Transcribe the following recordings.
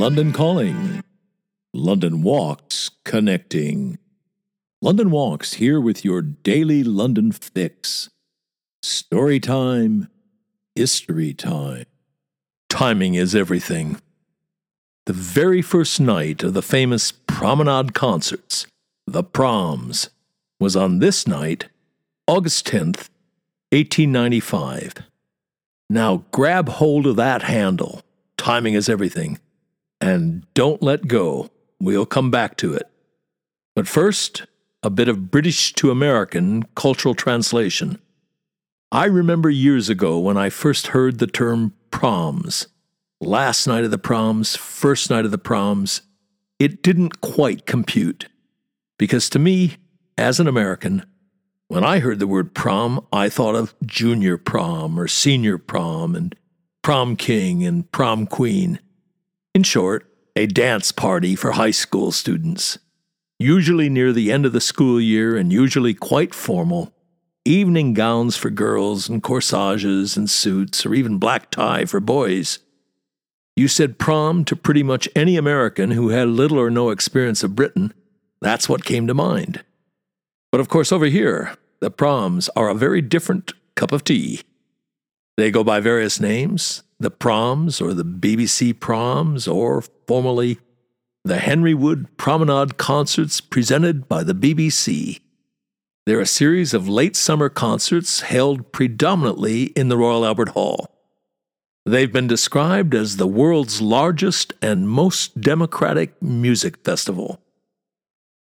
London Calling. London Walks Connecting. London Walks here with your daily London fix. Story time, history time. Timing is everything. The very first night of the famous promenade concerts, the proms, was on this night, August 10th, 1895. Now grab hold of that handle. Timing is everything. And don't let go. We'll come back to it. But first, a bit of British to American cultural translation. I remember years ago when I first heard the term proms. Last night of the proms, first night of the proms, it didn't quite compute. Because to me, as an American, when I heard the word prom, I thought of junior prom or senior prom and prom king and prom queen. In short, a dance party for high school students. Usually near the end of the school year and usually quite formal. Evening gowns for girls and corsages and suits, or even black tie for boys. You said prom to pretty much any American who had little or no experience of Britain. That's what came to mind. But of course, over here, the proms are a very different cup of tea. They go by various names the proms, or the BBC proms, or formerly the Henry Wood Promenade Concerts presented by the BBC. They're a series of late summer concerts held predominantly in the Royal Albert Hall. They've been described as the world's largest and most democratic music festival.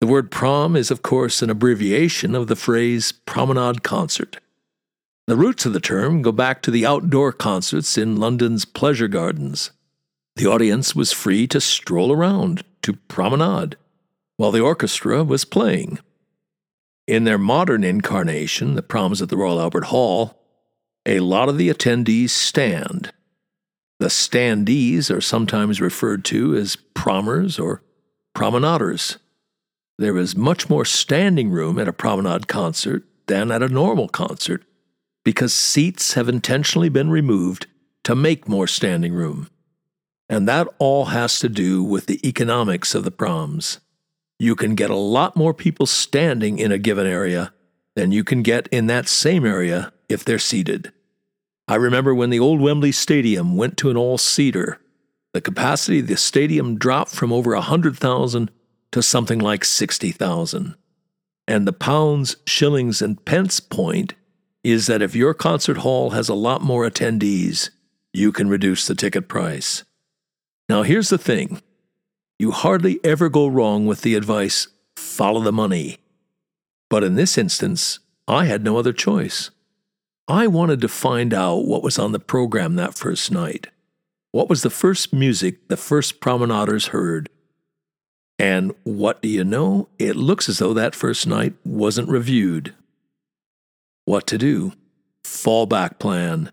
The word prom is, of course, an abbreviation of the phrase promenade concert. The roots of the term go back to the outdoor concerts in London's pleasure gardens. The audience was free to stroll around, to promenade, while the orchestra was playing. In their modern incarnation, the proms at the Royal Albert Hall, a lot of the attendees stand. The standees are sometimes referred to as prommers or promenaders. There is much more standing room at a promenade concert than at a normal concert because seats have intentionally been removed to make more standing room. And that all has to do with the economics of the proms. You can get a lot more people standing in a given area than you can get in that same area if they're seated. I remember when the old Wembley Stadium went to an all seater, the capacity of the stadium dropped from over 100,000 to something like 60,000. And the pounds, shillings, and pence point is that if your concert hall has a lot more attendees, you can reduce the ticket price. Now, here's the thing you hardly ever go wrong with the advice follow the money. But in this instance, I had no other choice. I wanted to find out what was on the program that first night. What was the first music the first promenaders heard? And what do you know? It looks as though that first night wasn't reviewed. What to do? Fallback plan.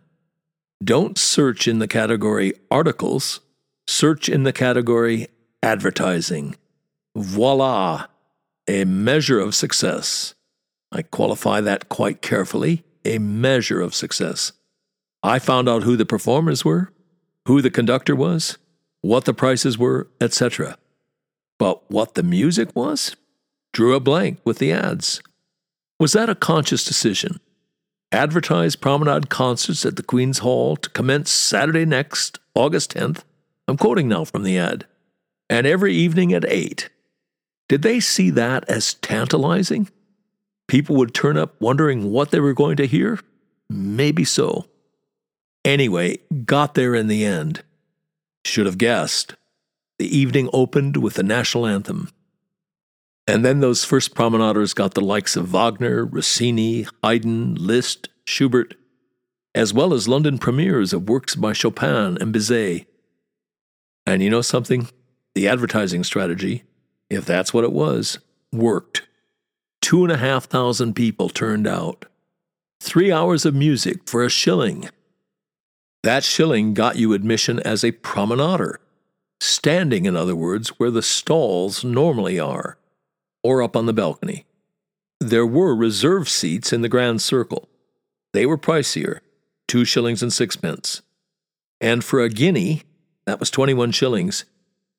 Don't search in the category articles, search in the category advertising. Voila! A measure of success. I qualify that quite carefully a measure of success. I found out who the performers were, who the conductor was, what the prices were, etc. But what the music was? Drew a blank with the ads. Was that a conscious decision? Advertise promenade concerts at the Queen's Hall to commence Saturday next, August 10th. I'm quoting now from the ad. And every evening at 8. Did they see that as tantalizing? People would turn up wondering what they were going to hear? Maybe so. Anyway, got there in the end. Should have guessed. The evening opened with the national anthem. And then those first promenaders got the likes of Wagner, Rossini, Haydn, Liszt, Schubert, as well as London premieres of works by Chopin and Bizet. And you know something? The advertising strategy, if that's what it was, worked. Two and a half thousand people turned out. Three hours of music for a shilling. That shilling got you admission as a promenader standing, in other words, where the stalls normally are, or up on the balcony. There were reserved seats in the grand circle. They were pricier, two shillings and sixpence. And for a guinea, that was 21 shillings,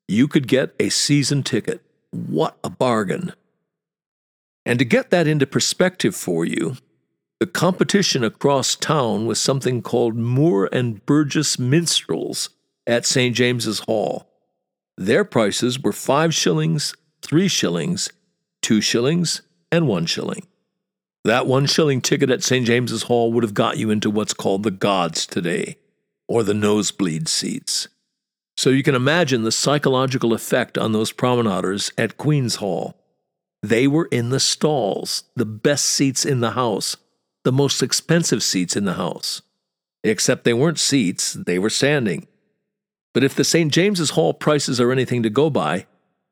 you could get a season ticket. What a bargain! And to get that into perspective for you, the competition across town was something called Moore and Burgess Minstrels at St. James's Hall. Their prices were five shillings, three shillings, two shillings, and one shilling. That one shilling ticket at St. James's Hall would have got you into what's called the gods today, or the nosebleed seats. So you can imagine the psychological effect on those promenaders at Queen's Hall. They were in the stalls, the best seats in the house, the most expensive seats in the house. Except they weren't seats, they were standing. But if the St. James's Hall prices are anything to go by,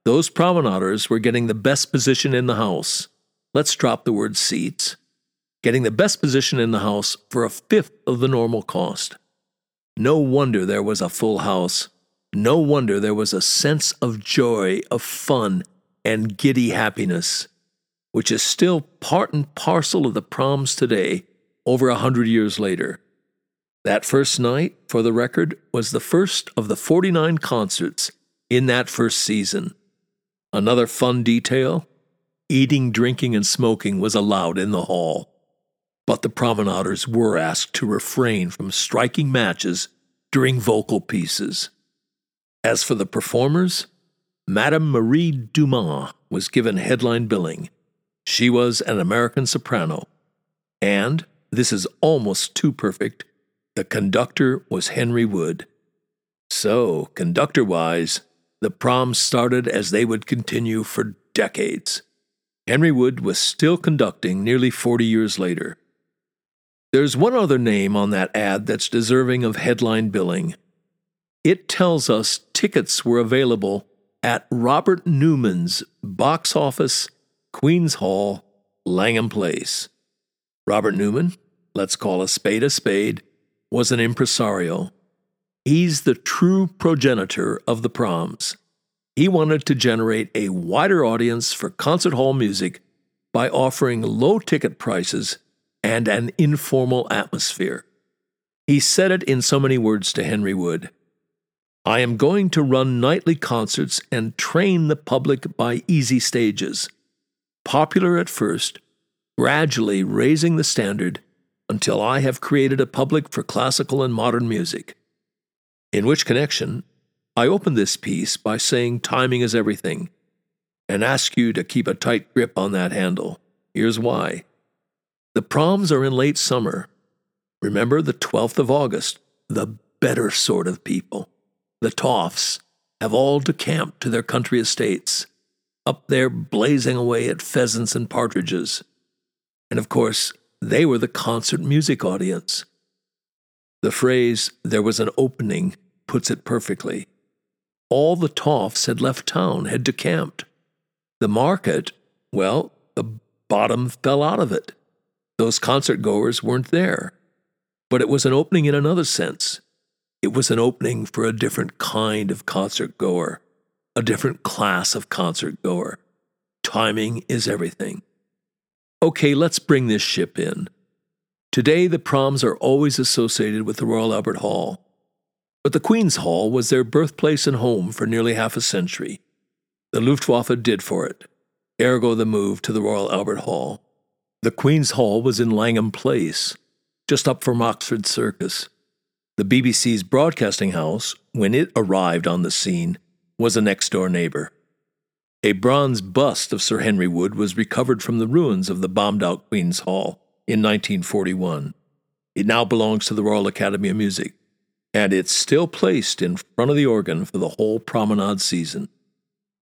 those promenaders were getting the best position in the house. Let's drop the word seats. Getting the best position in the house for a fifth of the normal cost. No wonder there was a full house. No wonder there was a sense of joy, of fun, and giddy happiness, which is still part and parcel of the proms today, over a hundred years later. That first night, for the record, was the first of the 49 concerts in that first season. Another fun detail eating, drinking, and smoking was allowed in the hall, but the promenaders were asked to refrain from striking matches during vocal pieces. As for the performers, Madame Marie Dumas was given headline billing. She was an American soprano. And, this is almost too perfect, the conductor was Henry Wood. So, conductor wise, the proms started as they would continue for decades. Henry Wood was still conducting nearly 40 years later. There's one other name on that ad that's deserving of headline billing. It tells us tickets were available at Robert Newman's box office, Queen's Hall, Langham Place. Robert Newman, let's call a spade a spade, was an impresario. He's the true progenitor of the proms. He wanted to generate a wider audience for concert hall music by offering low ticket prices and an informal atmosphere. He said it in so many words to Henry Wood I am going to run nightly concerts and train the public by easy stages, popular at first, gradually raising the standard until I have created a public for classical and modern music. In which connection, I open this piece by saying timing is everything and ask you to keep a tight grip on that handle. Here's why. The proms are in late summer. Remember the 12th of August, the better sort of people the Toffs, have all decamped to their country estates, up there blazing away at pheasants and partridges. And of course, they were the concert music audience. The phrase, there was an opening, puts it perfectly. All the Toffs had left town, had decamped. The market, well, the bottom fell out of it. Those concert goers weren't there. But it was an opening in another sense. It was an opening for a different kind of concert goer, a different class of concert goer. Timing is everything. Okay, let's bring this ship in. Today, the proms are always associated with the Royal Albert Hall. But the Queen's Hall was their birthplace and home for nearly half a century. The Luftwaffe did for it, ergo the move to the Royal Albert Hall. The Queen's Hall was in Langham Place, just up from Oxford Circus. The BBC's broadcasting house, when it arrived on the scene, was a next door neighbor. A bronze bust of Sir Henry Wood was recovered from the ruins of the bombed out Queen's Hall in 1941. It now belongs to the Royal Academy of Music, and it's still placed in front of the organ for the whole promenade season.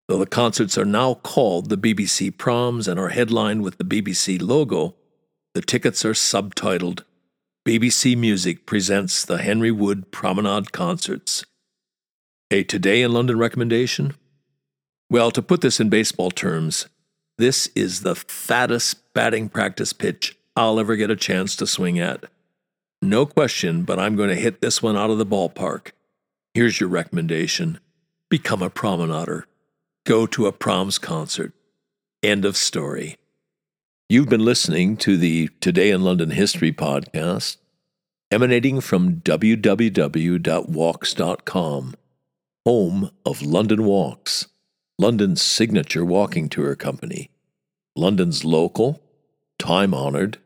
Though the concerts are now called the BBC Proms and are headlined with the BBC logo, the tickets are subtitled BBC Music presents the Henry Wood Promenade Concerts. A Today in London recommendation? Well, to put this in baseball terms, this is the fattest batting practice pitch I'll ever get a chance to swing at. No question, but I'm going to hit this one out of the ballpark. Here's your recommendation become a promenader, go to a proms concert. End of story. You've been listening to the Today in London History podcast, emanating from www.walks.com. home of London Walks, London's signature walking tour company. London's local, time honored,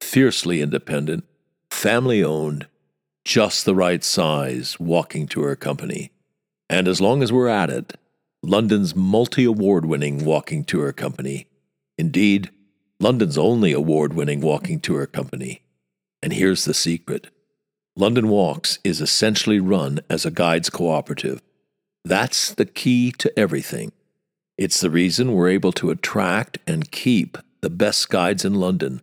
fiercely independent, family owned, just the right size walking tour company. And as long as we're at it, London's multi award winning walking tour company. Indeed, London's only award winning walking tour company. And here's the secret London Walks is essentially run as a guides cooperative. That's the key to everything. It's the reason we're able to attract and keep the best guides in London.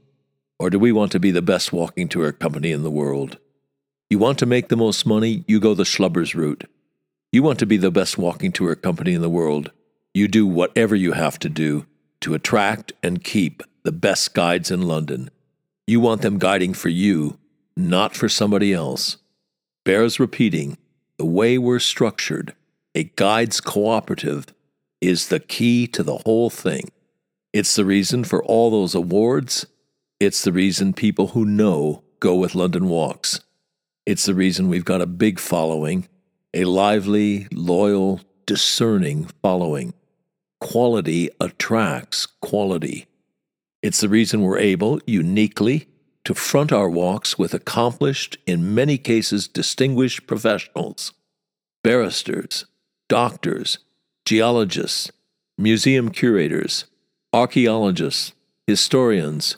Or do we want to be the best walking tour company in the world? You want to make the most money, you go the schlubbers route. You want to be the best walking tour company in the world, you do whatever you have to do to attract and keep the best guides in London. You want them guiding for you, not for somebody else bears repeating the way we're structured, a guides cooperative, is the key to the whole thing. It's the reason for all those awards. It's the reason people who know go with London Walks. It's the reason we've got a big following, a lively, loyal, discerning following. Quality attracts quality. It's the reason we're able, uniquely, to front our walks with accomplished, in many cases distinguished professionals barristers, doctors, geologists, museum curators, archaeologists, historians,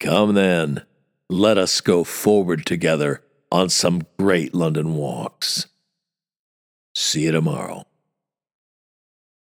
come then, let us go forward together on some great London walks. See you tomorrow.